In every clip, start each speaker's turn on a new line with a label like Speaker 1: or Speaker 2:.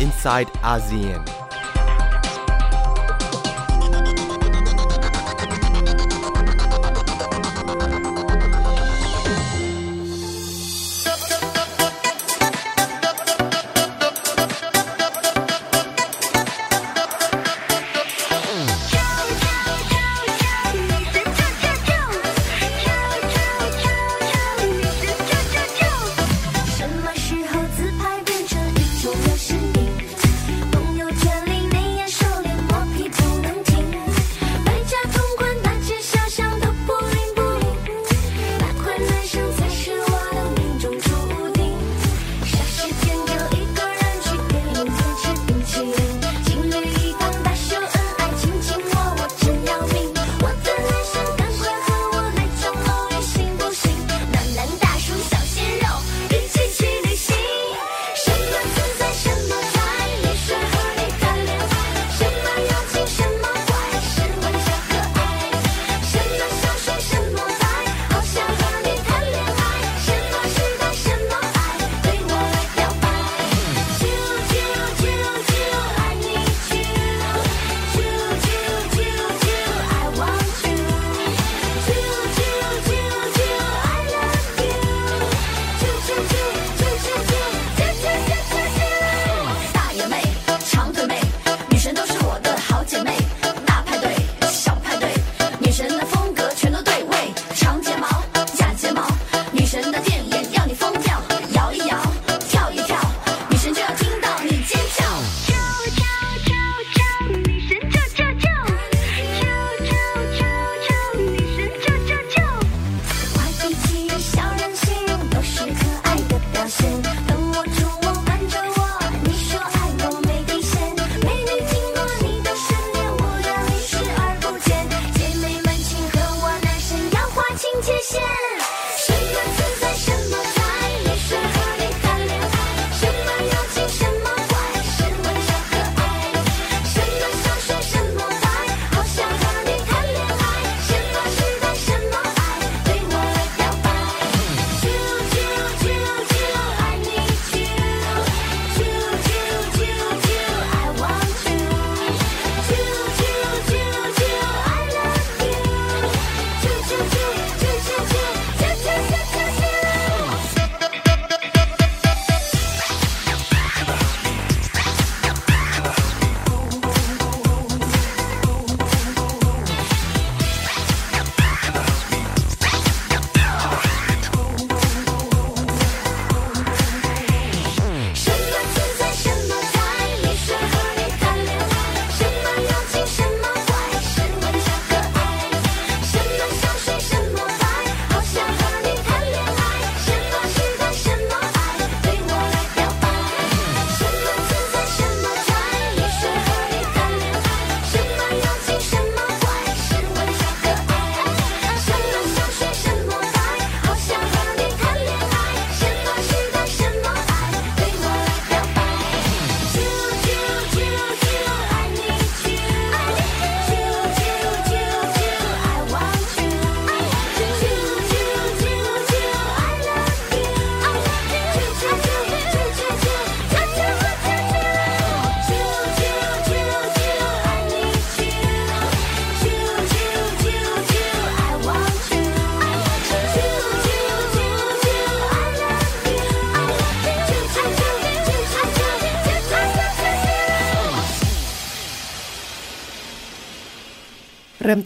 Speaker 1: inside ASEAN.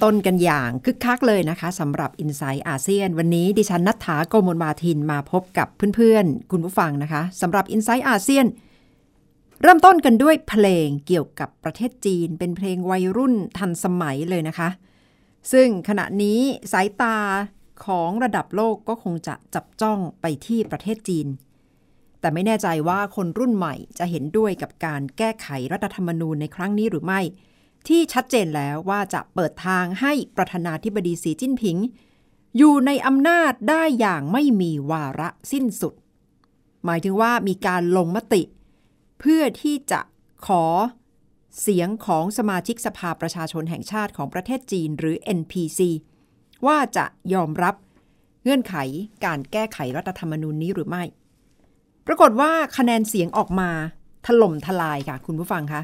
Speaker 2: ต้นกันอย่างคึกคักเลยนะคะสำหรับ i n s i ซต์อาเซียน วันนี้ดิฉันนัฐาโกมลมาทินมาพบกับเพื่อนๆ คุณผู้ฟังนะคะสำหรับ i n s i ซต์อาเซียน เริ่มต้นกันด้วยเพลงเกี่ยวกับประเทศจีน เป็นเพลงวัยรุ่นทันสมัยเลยนะคะ ซึ่งขณะนี้สายตาของระดับโลกก็คงจะจับจ้องไปที่ประเทศจีน แต่ไม่แน่ใจว่าคนรุ่นใหม่จะเห็นด้วยกับการแก้ไขรัฐธรรมนูญในครั้งนี้หรือไม่ ที่ชัดเจนแล้วว่าจะเปิดทางให้ประธานาธิบดีสีจิ้นผิง อยู่ในอำนาจได้อย่างไม่มีวาระสิ้นสุด หมายถึงว่ามีการลงมติ เพื่อที่จะขอเสียงของสมาชิกสภาประชาชนแห่งชาติของประเทศจีนหรือ NPC ว่าจะยอมรับเงื่อนไขการแก้ไขรัฐธรรมนูญนี้หรือไม่ ปรากฏว่าคะแนนเสียงออกมาถล่มทลายค่ะคุณผู้ฟังคะ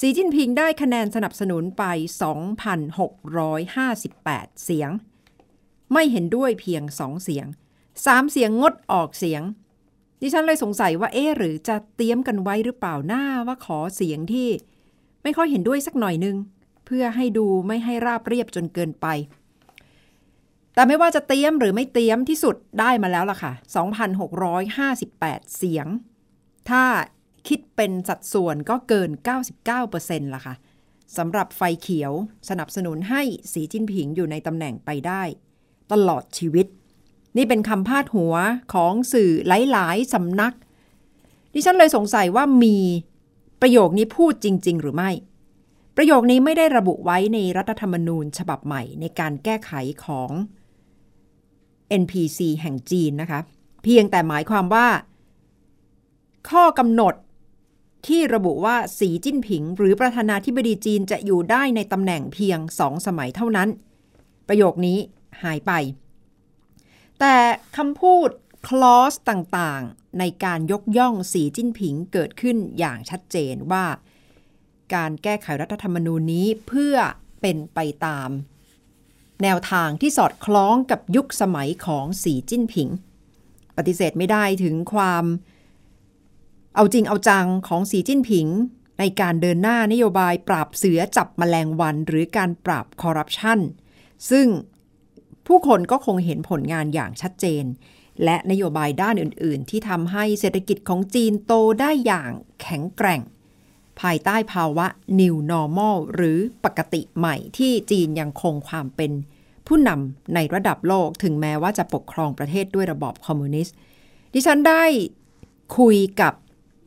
Speaker 2: สีจิ้นผิงได้คะแนนสนับสนุนไป 2,658 เสียง ไม่เห็นด้วยเพียง 2 เสียง 3 เสียงงดออกเสียง ดิฉันเลยสงสัยว่าเอ๊หรือจะเตรียมกันไว้หรือเปล่าหน้าว่าขอเสียงที่ ไม่ค่อยเห็นด้วยสักหน่อยนึง เพื่อให้ดูไม่ให้ราบเรียบจนเกินไป แต่ไม่ว่าจะเตรียมหรือไม่เตรียมที่สุดได้มาแล้วล่ะค่ะ 2,658 เสียง ถ้า คิดเป็นสัดส่วนก็เกิน 99%ละค่ะสำหรับไฟเขียวสนับสนุนให้สีจิ้นผิงอยู่ในตำแหน่งไปได้ ตลอดชีวิต นี่เป็นคำพาดหัวของสื่อหลาย ๆสำนัก ดิฉันเลยสงสัยว่ามีประโยคนี้พูดจริง ๆ หรือไม่ ประโยคนี้ไม่ได้ระบุไว้ในรัฐธรรมนูญฉบับใหม่ในการแก้ไขของ NPC แห่งจีนนะคะ เพียงแต่หมายความว่า ข้อกำหนด ที่ระบุว่าสีจิ้นผิง หรือประธานาธิบดีจีนจะอยู่ได้ในตำแหน่งเพียงสองสมัยเท่านั้น ประโยคนี้หายไป แต่คำพูดคลอสต่างๆ ในการยกย่องสีจิ้นผิงเกิดขึ้นอย่างชัดเจนว่า การแก้ไขรัฐธรรมนูญนี้เพื่อเป็นไปตาม แนวทางที่สอดคล้องกับยุคสมัยของสีจิ้นผิง ปฏิเสธไม่ได้ถึงความ เอาจริงเอาจังของสีจิ้นผิง ในการเดินหน้านโยบายปราบเสือจับมแมลงวันหรือการปราบคอร์รัปชันซึ่งผู้คนก็คงเห็นผลงานอย่างชัดเจน และนโยบายด้านอื่น ๆ ที่ทำให้เศรษฐกิจของจีนโตได้อย่างแข็งแกร่ง ภายใต้ภาวะ New Normal หรือปกติใหม่ที่จีนยังคงความเป็นผู้นำในระดับโลกถึงแม้ว่าจะปกครองประเทศด้วยระบอบคอมมิวนิสต์ ดิฉันได้คุยกับ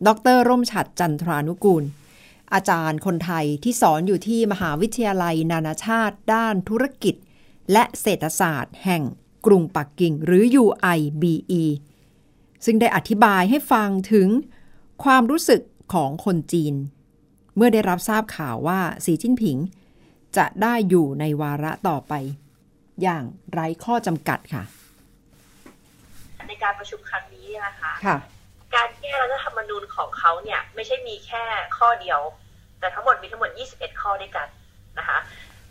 Speaker 2: ดรร่มฉัดจันทรานุกูล อาจารย์คนไทยที่สอนอยู่ที่มหาวิทยาลัยนานาชาติ ด้านธุรกิจ และเศรษฐศาสตร์ แห่งกรุงปักกิ่ง หรือ UIBE ซึ่งได้อธิบายให้ฟังถึงความรู้สึกของคนจีน เมื่อได้รับทราบข่าวว่าสีจิ้นผิง จะได้อยู่ในวาระต่อไป อย่างไร้ข้อจำกัดค่ะ
Speaker 3: ในการประชุมครั้งนี้นะคะ
Speaker 2: ค่ะ
Speaker 3: การแก้รัฐธรรมนูญของเขาเนี่ยไม่ใช่มีแค่ข้อเดียว แต่ทั้งหมดมีทั้งหมด 21 ข้อด้วยกันนะคะ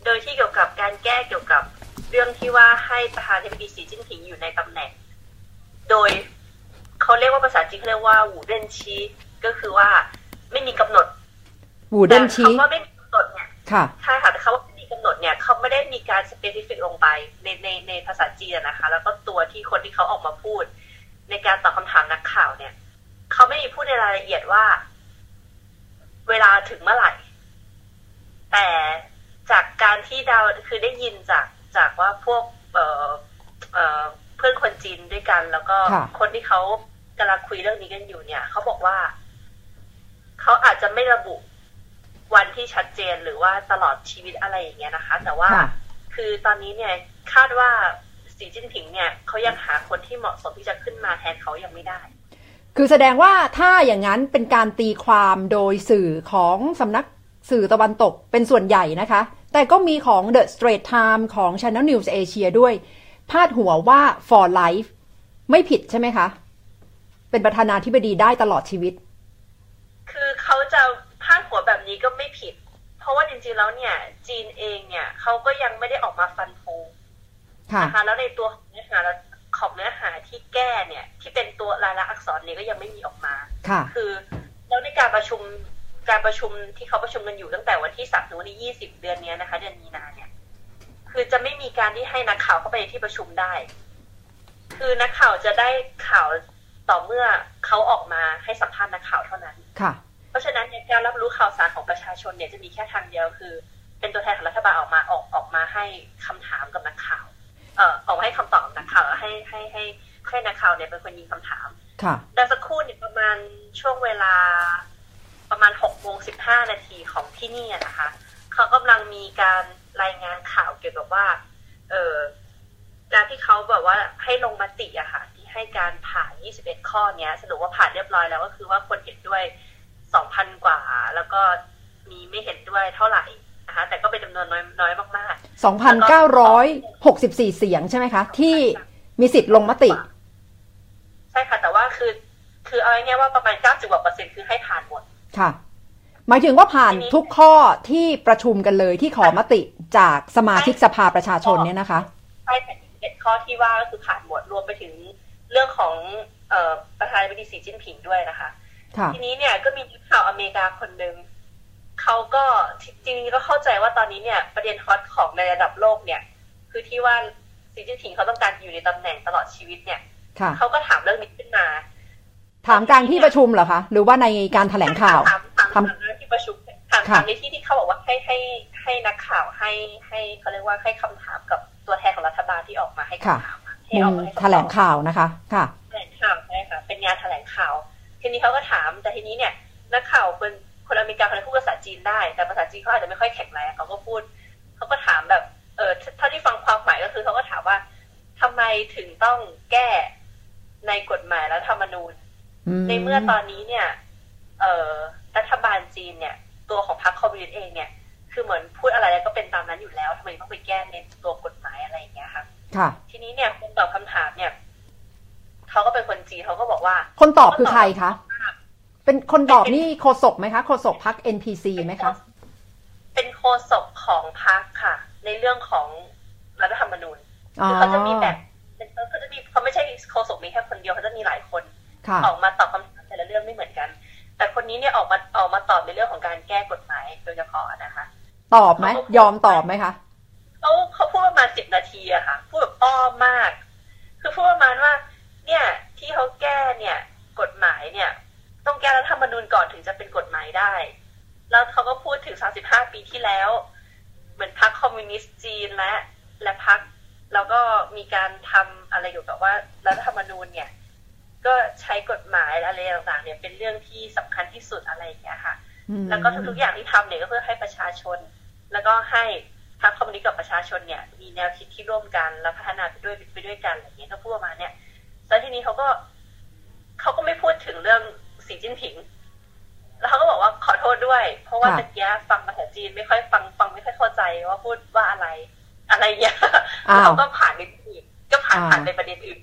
Speaker 3: โดยที่เกี่ยวกับการแก้เกี่ยวกับเรื่องที่ว่าให้ประธานาธิบดีสีจิ้นผิงอยู่ในตำแหน่ง โดยเขาเรียกว่าภาษาจีนเขาเรียกว่าหูเดนชีก็คือว่าไม่มีกำหนด
Speaker 2: หูเดนชี
Speaker 3: คำว่าไม่มีกำหนดเนี่ยใช่ค่ะแต่เขาว่าไม่มีกำหนดเนี่ยเขาไม่ได้มีการสเปซิฟิกลงไปในในในภาษาจีนนะคะ แล้วก็ตัวที่คนที่เขาออกมาพูด ในการตอบคาถามนักข่าวเนี่ย เขาไม่มีพูดในรายละเอียดว่า เวลาถึงเมื่อไหร่ แต่จากการที่ดาวคือได้ยินจากจากว่าพวกเอ่อเอ่อเพื่อนคนจีนด้วยกัน แล้วก็คนที่เขากำลังคุยเรื่องนี้กันอยู่เนี่ยเขาบอกว่าเขาอาจจะไม่ระบุวันที่ชัดเจนหรือว่าตลอดชีวิตอะไรอย่างเงี้ยนะคะ แต่ว่าคือตอนนี้เนี่ยคาดว่าสีจิ้นผิงเนี่ยเขายังหาคนที่เหมาะสมที่จะขึ้นมาแทนเขายังไม่ได้
Speaker 2: คือแสดงว่าถ้าอย่างนั้นเป็นการตีความโดยสื่อของสำนักสื่อตะวันตกเป็นส่วนใหญ่นะคะ แต่ก็มีของ The Straits Times ของ Channel News Asia ด้วย พาดหัวว่า for life ไม่ผิดใช่ไหมคะ เป็นประธานาธิบดีได้ตลอดชีวิต
Speaker 3: คือเขาจะพาดหัวแบบนี้ก็ไม่ผิด เพราะว่าจริงๆแล้วเนี่ย จีนเองเนี่ยเขาก็ยังไม่ได้ออกมาฟันธงนะคะแล้วในตัวเนื้อหา ของเนื้อหาที่แก้เนี่ย ที่เป็นตัวลายลักษณ์อักษรเนี่ยก็ยังไม่มีออกมา
Speaker 2: ค่ะ
Speaker 3: คือแล้วในการประชุมการประชุมที่เขาประชุมกันอยู่ตั้งแต่วันที่สามถึงวันที่ยี่สิบเดือนนี้นะคะ เดือนมีนาเนี่ย คือจะไม่มีการที่ให้นักข่าวเข้าไปที่ประชุมได้ คือนักข่าวจะได้ข่าวต่อเมื่อเขาออกมาให้สัมภาษณ์นักข่าวเท่านั้น
Speaker 2: ค่ะ
Speaker 3: เพราะฉะนั้นการรับรู้ข่าวสารของประชาชนเนี่ยจะมีแค่ทางเดียวคือ เป็นตัวแทนของรัฐบาลออกมาออกออกมาให้คำถามกับนักข่าว เอ่อออกมาให้คำตอบนักข่าวให้ให้ให้ให้นักข่าวเนี่ยเป็นคนยิงคำถาม
Speaker 2: ค่ะ
Speaker 3: แต่สักครู่เนี่ยประมาณช่วงเวลาประมาณหกโมงสิบห้านาทีของที่นี่นะคะเขากำลังมีการรายงานข่าวเกี่ยวกับว่า เออการที่เขาแบบว่าให้ลงมติอะค่ะ ที่ให้การผ่าน 21 ข้อเนี้ยสรุปว่าผ่านเรียบร้อยแล้วก็คือว่าคนเห็นด้วย 2,000 กว่า แล้วก็มีไม่เห็นด้วยเท่าไหร่นะคะแต่ก็เป็นจำนวนน้อยน้อยมาก
Speaker 2: ๆ 2,964 เสียงใช่ไหมคะ ที่มีสิทธิ์ลงมติ
Speaker 3: ใช่ค่ะ แต่ว่าคือ คือเอาง่ายๆว่าประมาณ 90กว่าเปอร์เซ็นต์คือให้ผ่านหมด
Speaker 2: ค่ะ หมายถึงว่าผ่านทุกข้อที่ประชุมกันเลยที่ขอมติจากสมาชิกสภาประชาชนเนี่ยนะคะ
Speaker 3: ใช่แต่เอ็ดข้อที่ว่าก็คือผ่านหมดรวมไปถึงเรื่องของเอ่อประธานาธิบดีสีจิ้นผิงด้วยนะคะ ทีนี้เนี่ยก็มีข่าวอเมริกาคนหนึ่ง เขาก็จริงๆก็เข้าใจว่าตอนนี้เนี่ยประเด็นฮอตของในระดับโลกเนี่ย คือที่ว่าสีจิ้นผิงเขาต้องการอยู่ในตำแหน่งตลอดชีวิตเนี่ยเขาก็ถามเรื่องนี้ขึ้นมา
Speaker 2: ถามกลางที่ประชุมเหรอคะหรือว่าในการแถลงข่าว
Speaker 3: ถามถามในที่ประชุมถามถามในที่ที่เขาบอกว่าให้ให้ให้นักข่าวให้ให้เขาเรียกว่าให้คำถามกับตัวแทนของรัฐบาลที่ออกมาให้คำถาม
Speaker 2: ให้ออกมาแถลงข่าวนะคะค่ะ
Speaker 3: แถลงข่าวใช่ค่ะเป็นงานแถลงข่าว ทีนี้เขาก็ถามแต่ทีนี้เนี่ยนักข่าวเป็น คนอเมริกาคนพูดภาษาจีนได้ แต่ภาษาจีนเขาอาจจะไม่ค่อยแข็งแรงเขาก็พูดเขาก็ถามแบบ เออถ้าที่ฟังความหมายก็คือเขาก็ถามว่าทำไมถึงต้องแก้ในกฎหมายและธรรมนูญ ในเมื่อตอนนี้เนี่ย เอ่อรัฐบาลจีนเนี่ย ตัวของพรรคคอมมิวนิสต์เองเนี่ยคือเหมือนพูดอะไรแล้วก็เป็นตามนั้นอยู่แล้วทำไมต้องไปแก้ในตัวกฎหมายอะไรอย่างเงี้ยค่ะ
Speaker 2: ค่ะ
Speaker 3: ทีนี้เนี่ยคนตอบคำถามเนี่ยเขาก็เป็นคนจีนเขาก็บอกว่า
Speaker 2: คนตอบคือใครคะ เป็นคนตอบนี่โคศกไหมคะโคศกพัก NPC ไหมคะ
Speaker 3: เป็นโคศกของพักค่ะ ในเรื่องของรัฐธรรมนูญคือเขาจะมีแบบเขาจะมีเขาไม่ใช่โคศกมีแค่คนเดียวเขาจะมีหลายคนออกมาตอบคำถามแต่ละเรื่องไม่เหมือนกัน แต่คนนี้เนี่ยออกมาออกมาตอบในเรื่องของการแก้กฎหมายโดยเฉพาะนะคะ
Speaker 2: ตอบไหมยอมตอบไหมคะ
Speaker 3: เขาเขาพูดประมาณสิบนาทีอะค่ะ พูดแบบอ้อมมาก คือพูดประมาณว่า เนี่ยที่เขาแก้เนี่ย กฎหมายเนี่ย ได้ แล้วเขาก็พูดถึงสาสิบห้าปีที่แล้ว เหมือนพรรคคอมมิวนิสต์จีนและและพรรคแล้วก็มีการทำอะไรเกี่ยวกับว่ารัฐธรรมนูญเนี่ย ก็ใช้กฎหมายอะไรต่างๆ เนี่ยเป็นเรื่องที่สำคัญที่สุดอะไรอย่างเงี้ยค่ะ แล้วก็ทุกๆอย่างที่ทำเนี่ยก็เพื่อให้ประชาชน แล้วก็ให้พรรคคอมมิวนิสต์กับประชาชนเนี่ย มีแนวคิดที่ร่วมกันแล้วพัฒนาไปด้วยไปด้วยกันอะไรเงี้ยก็พูดมาเนี่ยแล้วทีนี้เขาก็เขาก็ไม่พูดถึงเรื่องสีจิ้นผิง แล้วเขาก็บอกว่าขอโทษด้วย เพราะว่าตะกี้ฟังภาษาจีนไม่ค่อยฟังฟังไม่ค่อยเข้าใจว่าพูดว่าอะไร อะไรเงี้ยเราก็ผ่านไปอื่นก็ผ่านผ่านไปประเด็นอื่น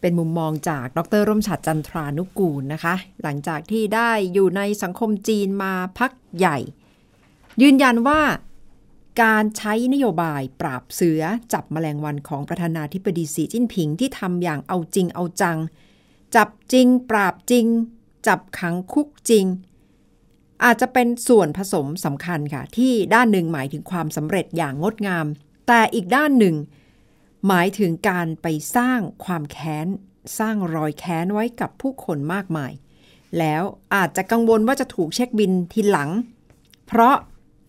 Speaker 2: เป็นมุมมองจากดรร่มฉัดจันทรานุกูลนะคะ หลังจากที่ได้อยู่ในสังคมจีนมาพักใหญ่ ยืนยันว่าการใช้นโยบายปราบเสือจับแมลงวันของประธานาธิบดีสีจิ้นผิงที่ทำอย่างเอาจริงเอาจัง จับจริงปราบจริง จับขังคุกจริง อาจจะเป็นส่วนผสมสำคัญค่ะ ที่ด้านหนึ่งหมายถึงความสำเร็จอย่างงดงาม แต่อีกด้านหนึ่ง หมายถึงการไปสร้างความแค้น สร้างรอยแค้นไว้กับผู้คนมากมาย แล้วอาจจะกังวลว่าจะถูกเช็คบินทีหลัง เพราะ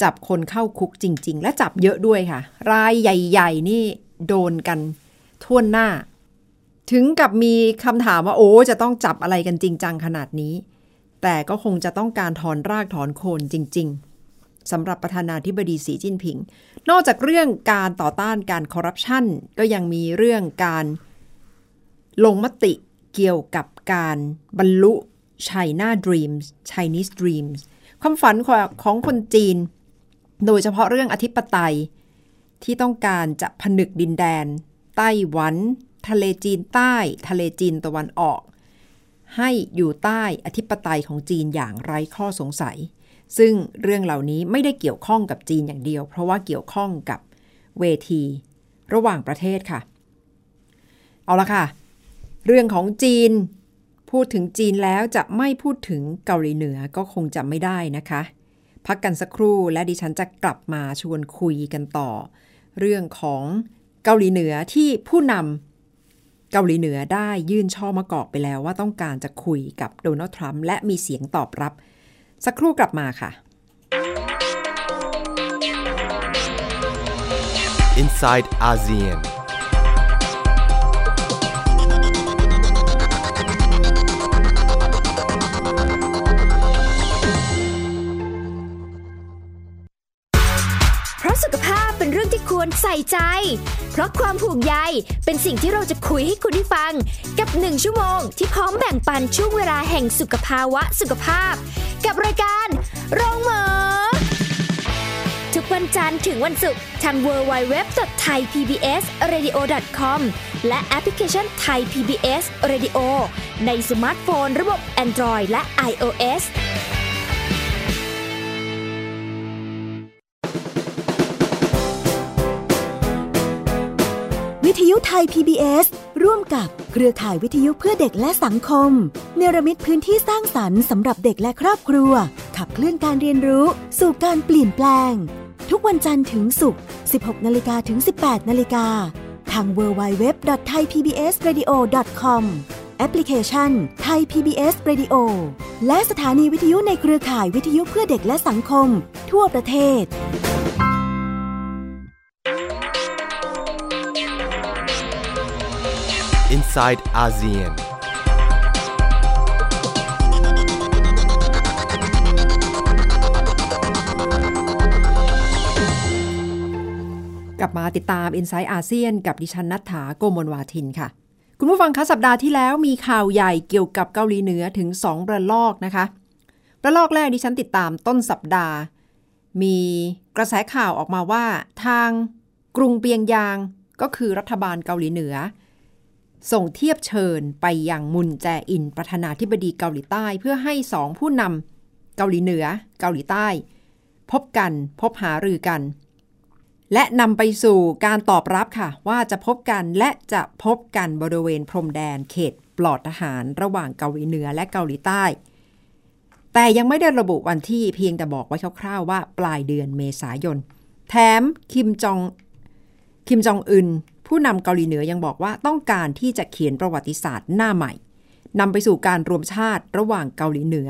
Speaker 2: จับคนเข้าคุกจริง ๆ และจับเยอะด้วยค่ะ รายใหญ่ ๆ นี่โดนกันท่วนหน้า ถึงกับมีคำถามว่าโอ้จะต้องจับอะไรกันจริงจังขนาดนี้ แต่ก็คงจะต้องการถอนรากถอนโคนจริง ๆสำหรับประธานาธิบดีสีจิ้นผิง นอกจากเรื่องการต่อต้านการคอร์รัปชันก็ยังมีเรื่องการลงมติเกี่ยวกับการบรรลุ China Dreams Chinese Dreams ความฝันของคนจีน โดยเฉพาะเรื่องอธิปไตยที่ต้องการจะผนึกดินแดน ไต้หวัน ทะเลจีนใต้ ทะเลจีนตะวันออก ให้อยู่ใต้อธิปไตยของจีนอย่างไร้ข้อสงสัย ซึ่งเรื่องเหล่านี้ไม่ได้เกี่ยวข้องกับจีนอย่างเดียว เพราะว่าเกี่ยวข้องกับเวที ระหว่างประเทศค่ะ เอาละค่ะ เรื่องของจีน พูดถึงจีนแล้วจะไม่พูดถึงเกาหลีเหนือก็คงจะไม่ได้นะคะ พักกันสักครู่และดิฉันจะกลับมาชวนคุยกันต่อ เรื่องของเกาหลีเหนือที่ผู้นำ เกาหลีเหนือได้ยื่นช่อมะกอกไปแล้วว่าต้องการจะคุยกับโดนัลด์ทรัมป์และมีเสียงตอบรับ สักครู่กลับมาค่ะ Inside ASEAN
Speaker 4: ใส่ใจ เพราะความผูกใยเป็นสิ่งที่เราจะคุยให้คุณได้ฟัง กับหนึ่งชั่วโมงที่พร้อมแบ่งปันช่วงเวลาแห่งสุขภาวะสุขภาพ กับรายการโรงหมอ ทุกวันจันทร์ถึงวันศุกร์ทาง www.thaipbsradio.com และแอปพลิเคชัน Thai PBS Radio ในสมาร์ทโฟน ระบบ Android และ iOS
Speaker 5: ไทย PBS ร่วมกับเครือข่ายวิทยุเพื่อเด็กและสังคม เนรมิตพื้นที่สร้างสรรค์สำหรับเด็กและครอบครัว ขับเคลื่อนการเรียนรู้ สู่การเปลี่ยนแปลง ทุกวันจันทร์ถึงศุกร์ 16 นาฬิกาถึง 18 นาฬิกา ทาง www.thaipbsradio.com แอปพลิเคชัน Thai PBS Radio และสถานีวิทยุในเครือข่ายวิทยุเพื่อเด็กและสังคม ทั่วประเทศ
Speaker 6: inside ASEAN
Speaker 2: กลับมาติดตาม i n s i ซต์อาเซียนกับดิฉันนัฐถาโกมลวาทินค่ะ คุณผู้ฟังคะสัปดาห์ที่แล้วมีข่าวใหญ่เกี่ยวกับเกาหลีเหนือถึง 2 ระลอกนะคะ ระลอกแรกดิฉันติดตามต้นสัปดาห์ มีกระแสข่าวออกมาว่าทางกรุงเปียงยางก็คือรัฐบาลเกาหลีเหนือ ส่งเทียบเชิญไปยังมุนแจอินประธานาธิบดีเกาหลีใต้ เพื่อให้สองผู้นำเกาหลีเหนือ เกาหลีใต้ พบกันพบหารือกัน และนำไปสู่การตอบรับค่ะ ว่าจะพบกันและจะพบกันบริเวณพรมแดนเขตปลอดทหารระหว่างเกาหลีเหนือและเกาหลีใต้ แต่ยังไม่ได้ระบุวันที่เพียงแต่บอกไว้คร่าวๆว่าปลายเดือนเมษายน แถมคิมจองคิมจองอึน ผู้นำเกาหลีเหนือยังบอกว่าต้องการที่จะเขียนประวัติศาสตร์หน้าใหม่นำไปสู่การรวมชาติระหว่างเกาหลีเหนือ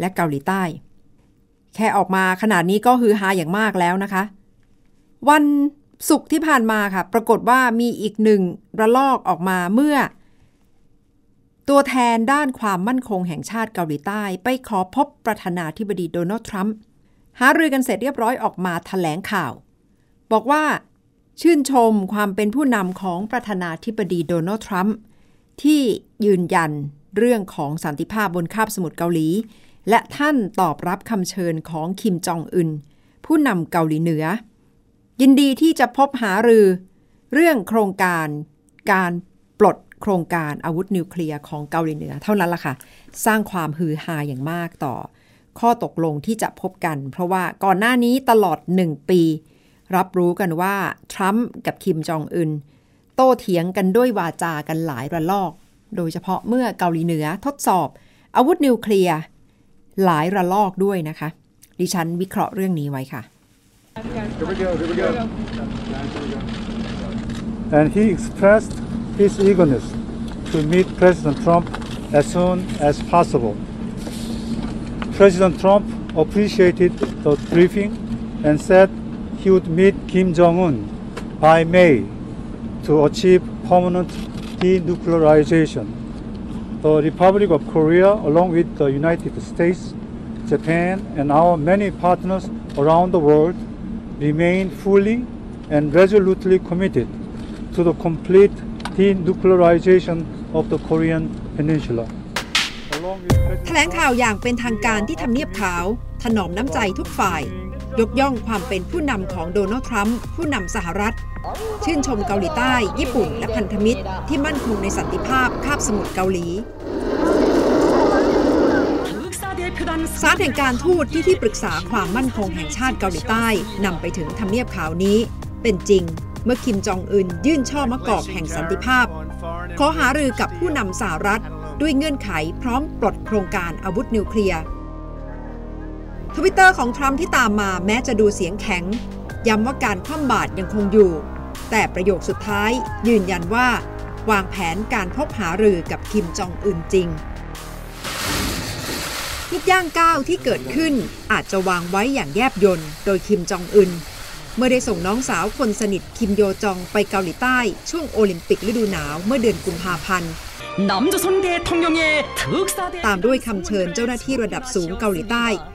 Speaker 2: และเกาหลีใต้ แค่ออกมาขนาดนี้ก็ฮือฮาอย่างมากแล้วนะคะ วันศุกร์ที่ผ่านมาค่ะ ปรากฏว่ามีอีกหนึ่งระลอกออกมาเมื่อ ตัวแทนด้านความมั่นคงแห่งชาติเกาหลีใต้ ไปขอพบประธานาธิบดีโดนัลด์ทรัมป์หารือกันเสร็จเรียบร้อยออกมาถแถลงข่าว บอกว่า ชื่นชมความเป็นผู้นำของประธานาธิบดีโดนัลด์ทรัมป์ที่ยืนยันเรื่องของสันติภาพบนคาบสมุทรเกาหลี และท่านตอบรับคำเชิญของคิมจองอึนผู้นำเกาหลีเหนือ ยินดีที่จะพบหารือ เรื่องโครงการการปลดโครงการอาวุธนิวเคลียร์ของเกาหลีเหนือ เท่านั้นละค่ะ สร้างความฮือฮาอย่างมากต่อ ข้อตกลงที่จะพบกัน เพราะว่าก่อนหน้านี้ตลอดหนึ่งปี รับรู้กันว่า ทรัมป์กับคิมจองอึน โต้เถียงกันด้วยวาจากันหลายระลอก โดยเฉพาะเมื่อเกาหลีเหนือทดสอบ อาวุธนิวเคลียร์หลายระลอกด้วยนะคะ ดิฉันวิเคราะห์เรื่องนี้ไว้ค่ะ
Speaker 7: And he expressed his eagerness to meet President Trump as soon as possible. President Trump appreciated the briefing and said he would meet Kim Jong un by May to achieve permanent denuclearization. The Republic of Korea, along with the United States, Japan, and our many partners around the world, remain fully and resolutely committed to the complete denuclearization of the Korean Peninsula.
Speaker 2: แถลงข่าวอย่างเป็นทางการที่ทำเนียบขาว ถนอมน้ำใจทุกฝ่าย ยกย่องความเป็นผู้นำของโดนัลด์ทรัมป์ผู้นำสหรัฐ ชื่นชมเกาหลีใต้ ญี่ปุ่น และพันธมิตร ที่มั่นคงในสันติภาพคาบสมุทรเกาหลีสารแห่งการทูตที่ที่ปรึกษาความมั่นคงแห่งชาติเกาหลีใต้นำไปถึงทำเนียบขาวนี้ เป็นจริงเมื่อคิมจองอึนยื่นช่อมะกอกแห่งสันติภาพ ขอหารือกับผู้นำสหรัฐ ด้วยเงื่อนไขพร้อมปลดโครงการอาวุธนิวเคลียร์ ทวิตเตอร์ของทรัมป์ที่ตามมาแม้จะดูเสียงแข็ง ย้ำว่าการคว่ำบาตรยังคงอยู่ แต่ประโยคสุดท้ายยืนยันว่า วางแผนการพบหารือกับคิมจองอึนจริง ทุกย่างก้าวที่เกิดขึ้นอาจจะวางไว้อย่างแยบยนโดยคิมจองอึนเมื่อได้ส่งน้องสาวคนสนิทคิมโยจองไปเกาหลีใต้ช่วงโอลิมปิกฤดูหนาวเมื่อเดือนกุมภาพันธ์ตามด้วยคำเชิญเจ้าหน้าที่ระดับสูงเกาหลีใต้ไป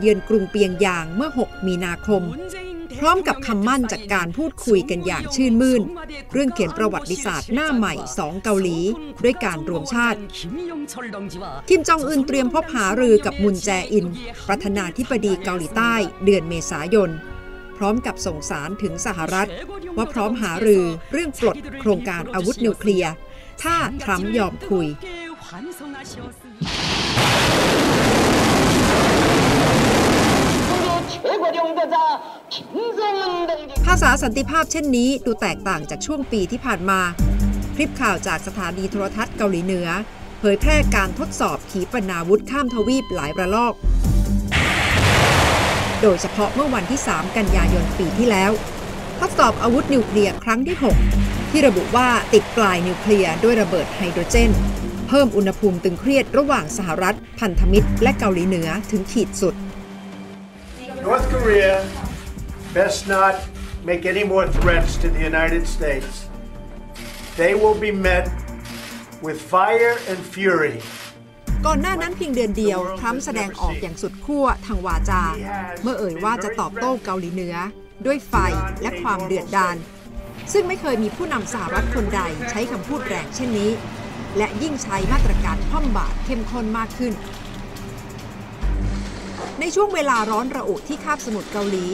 Speaker 2: เยือนกรุงเปียงยางเมื่อ 6 มีนาคม พร้อมกับคำมั่นจากการพูดคุยกันอย่างชื่นมื่น เรื่องเขียนประวัติศาสตร์หน้าใหม่สองเกาหลี ด้วยการรวมชาติ คิมจองอึนเตรียมพบหารือกับมุนแจอิน ประธานาธิบดีเกาหลีใต้ เดือนเมษายน พร้อมกับส่งสารถึงสหรัฐ ว่าพร้อมหารือเรื่องปลดโครงการอาวุธนิวเคลียร์ถ้าทรัมป์ยอมคุย ภาษาสันติภาพเช่นนี้ดูแตกต่างจากช่วงปีที่ผ่านมา คลิปข่าวจากสถานีโทรทัศน์เกาหลีเหนือ เผยแพร่การทดสอบขีปนาวุธข้ามทวีปหลายระลอก โดยเฉพาะเมื่อวันที่ 3 กันยายนปีที่แล้ว ทดสอบอาวุธนิวเคลียร์ครั้งที่ 6 ที่ระบุว่าติดปลายนิวเคลียร์ด้วยระเบิดไฮโดรเจน เพิ่มอุณหภูมิตึงเครียดระหว่างสหรัฐ พันธมิตร และเกาหลีเหนือถึงขีดสุด
Speaker 8: North Korea best not make any more threats to the United States. They will be met with fire and fury.
Speaker 2: ก่อนหน้านั้นเพียงเดือนเดียวทรัมป์แสดงออกอย่างสุดขั้วทางวาจา เมื่อเอ่ยว่าจะตอบโต้เกาหลีเหนือ ด้วยไฟและความเดือดดาล ซึ่งไม่เคยมีผู้นำสหรัฐคนใดใช้คำพูดแรงเช่นนี้ และยิ่งใช้มาตรการคว่ำบาตรเข้มข้นมากขึ้น ในช่วงเวลาร้อนระอุที่คาบสมุทรเกาหลี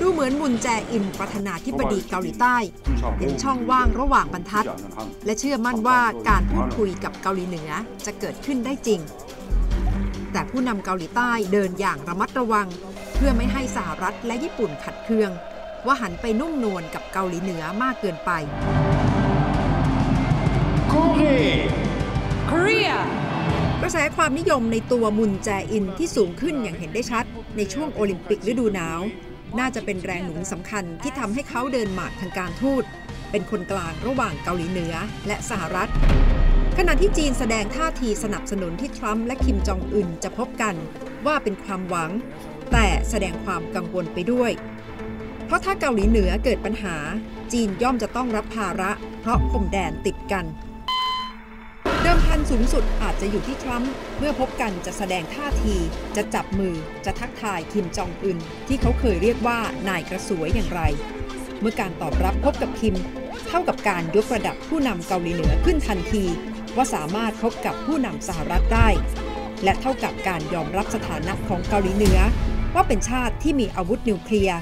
Speaker 2: ดูเหมือนมุนแจอินประธานาธิบดีเกาหลีใต้เห็นช่องว่างระหว่างบรรทัด และเชื่อมั่นว่าการพูดคุยกับเกาหลีเหนือจะเกิดขึ้นได้จริง แต่ผู้นำเกาหลีใต้เดินอย่างระมัดระวัง เพื่อไม่ให้สหรัฐและญี่ปุ่นขัดเคือง ว่าหันไปนุ่มนวลกับเกาหลีเหนือมากเกินไป กระแสความนิยมในตัวมุนแจอินที่สูงขึ้นอย่างเห็นได้ชัด ในช่วงโอลิมปิกฤดูหนาว น่าจะเป็นแรงหนุนสำคัญที่ทำให้เขาเดินหมากทางการทูต เป็นคนกลางระหว่างเกาหลีเหนือและสหรัฐ ขณะที่จีนแสดงท่าทีสนับสนุนที่ทรัมป์และคิมจองอึนจะพบกัน ว่าเป็นความหวัง แต่แสดงความกังวลไปด้วย เพราะถ้าเกาหลีเหนือเกิดปัญหา จีนย่อมจะต้องรับภาระ เพราะพรมแดนติดกัน ดิมพันสูงสุดอาจจะอยู่ที่ทรัมป์เมื่อพบกันจะแสดงท่าที จะจับมือ จะทักทายคิมจองอึนที่เขาเคยเรียกว่านายกระสวยอย่างไร เมื่อการตอบรับพบกับคิม เท่ากับการยกระดับผู้นำเกาหลีเหนือขึ้นทันที ว่าสามารถพบกับผู้นำสหรัฐได้ และเท่ากับการยอมรับสถานะของเกาหลีเหนือ ว่าเป็นชาติที่มีอาวุธนิวเคลียร์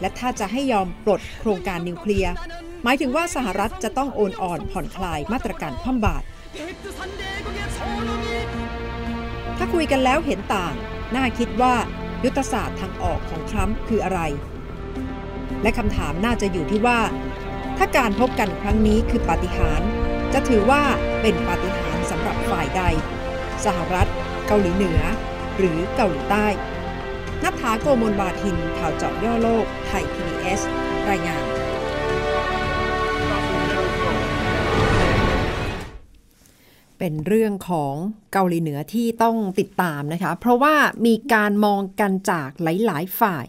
Speaker 2: และถ้าจะให้ยอมปลดโครงการนิวเคลียร์หมายถึงว่าสหรัฐจะต้องโอนอ่อนผ่อนคลายมาตรการคว่ำบาตร ถ้าคุยกันแล้วเห็นต่าง น่าคิดว่ายุทธศาสตร์ทางออกของทรัมป์คืออะไร และคำถามน่าจะอยู่ที่ว่า ถ้าการพบกันครั้งนี้คือปาฏิหาริย์จะถือว่าเป็นปาฏิหาริย์สำหรับฝ่ายใด สหรัฐ เกาหลีเหนือ หรือเกาหลีใต้นัทธาโกโมลบาทินข่าวเจาะย่อโลก ไทย PBS รายงาน เป็นเรื่องของเกาหลีเหนือที่ต้องติดตามนะคะ เพราะว่ามีการมองกันจากหลาย ๆ ฝ่าย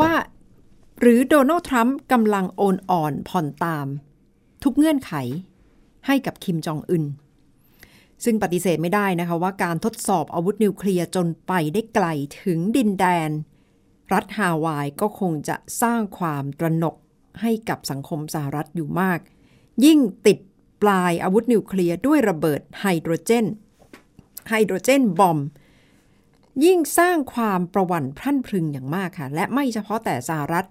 Speaker 2: ว่าหรือโดนัลด์ทรัมป์กำลังโอนอ่อนผ่อนตาม ทุกเงื่อนไขให้กับคิมจองอึน ซึ่งปฏิเสธไม่ได้นะคะว่าการทดสอบอาวุธนิวเคลียร์จนไปได้ไกลถึงดินแดน รัฐฮาวายก็คงจะสร้างความตระหนกให้กับสังคมสหรัฐอยู่มาก ยิ่งติด ปลายอาวุธนิวเคลียร์ด้วยระเบิดไฮโดรเจน ไฮโดรเจนบอม ยิ่งสร้างความประวัติพรั่นพรึงอย่างมากค่ะ และไม่เฉพาะแต่สหรัฐ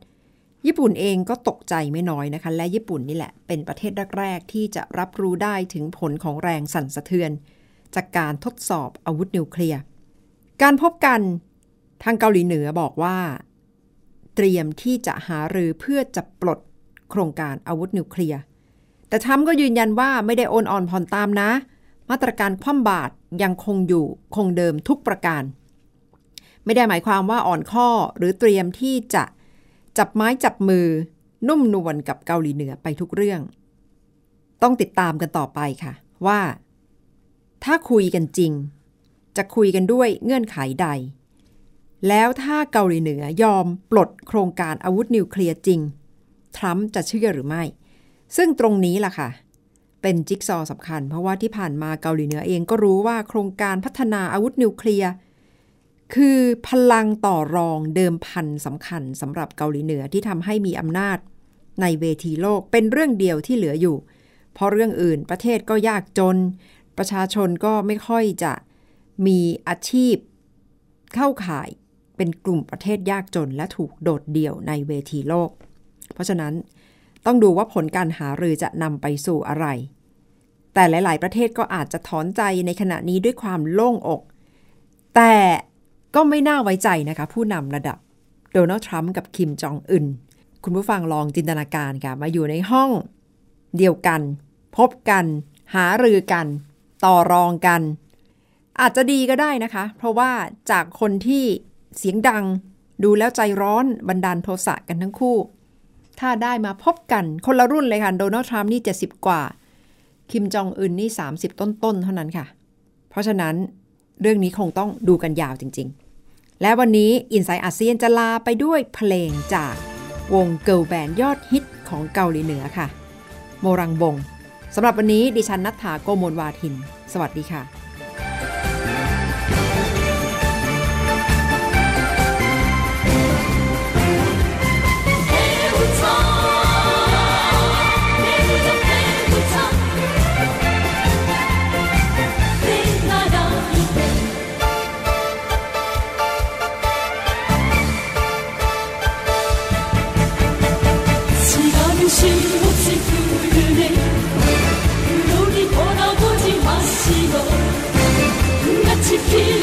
Speaker 2: ญี่ปุ่นเองก็ตกใจไม่น้อยนะคะ และญี่ปุ่นนี่แหละ เป็นประเทศแรกๆที่จะรับรู้ได้ถึงผลของแรงสั่นสะเทือน จากการทดสอบอาวุธนิวเคลียร์ การพบกันทางเกาหลีเหนือบอกว่า เตรียมที่จะหารือเพื่อจะปลดโครงการอาวุธนิวเคลียร์ แต่ทรัมป์ก็ยืนยันว่าไม่ได้โอนอ่อนผ่อนตามนะ มาตรการคว่ำบาตรยังคงอยู่คงเดิมทุกประการ ไม่ได้หมายความว่าอ่อนข้อหรือเตรียมที่จะจับไม้จับมือนุ่มนวลกับเกาหลีเหนือไปทุกเรื่อง ต้องติดตามกันต่อไปค่ะ ว่า ถ้าคุยกันจริง จะคุยกันด้วยเงื่อนไขใด แล้วถ้าเกาหลีเหนือยอมปลดโครงการอาวุธนิวเคลียร์จริง ทรัมป์จะเชื่อหรือไม่ ซึ่งตรงนี้ล่ะค่ะ เป็นจิ๊กซอว์สำคัญ เพราะว่าที่ผ่านมาเกาหลีเหนือเองก็รู้ว่าโครงการพัฒนาอาวุธนิวเคลียร์คือพลังต่อรองเดิมพันสำคัญสำหรับเกาหลีเหนือที่ทำให้มีอำนาจ ในเวทีโลกเป็นเรื่องเดียวที่เหลืออยู่ เพราะเรื่องอื่นประเทศก็ยากจน ประชาชนก็ไม่ค่อยจะมีอาชีพ เข้าข่ายเป็นกลุ่มประเทศยากจนและถูกโดดเดี่ยวในเวทีโลก เพราะฉะนั้น ต้องดูว่าผลการหารือจะนำไปสู่อะไร แต่หลาย ๆ ประเทศก็อาจจะถอนใจในขณะนี้ด้วยความโล่งอก แต่ก็ไม่น่าไว้ใจนะคะ ผู้นำระดับโดนัลด์ทรัมป์กับคิมจองอึน คุณผู้ฟังลองจินตนาการค่ะ มาอยู่ในห้อง เดียวกัน พบกัน หารือกัน ต่อรองกัน อาจจะดีก็ได้นะคะ เพราะว่าจากคนที่เสียงดัง ดูแล้วใจร้อนบันดาลโทสะกันทั้งคู่ ถ้าได้มาพบกันคนละรุ่นเลยค่ะ โดนัลด์ทรัมป์นี่ 70 กว่า คิมจองอึนนี่ 30 ต้นๆ เท่านั้นค่ะ เพราะฉะนั้นเรื่องนี้คงต้องดูกันยาวจริง ๆ และวันนี้อินไซต์อาเซียนจะลาไปด้วยเพลงจากวงเกิลแบนยอดฮิตของเกาหลีเหนือค่ะ โมรังบงสำหรับวันนี้ดิฉันนัทธาโกโมลวาทิน สวัสดีค่ะ
Speaker 5: 신없이 흐르네 우리 돌아보지 마시고 같이 길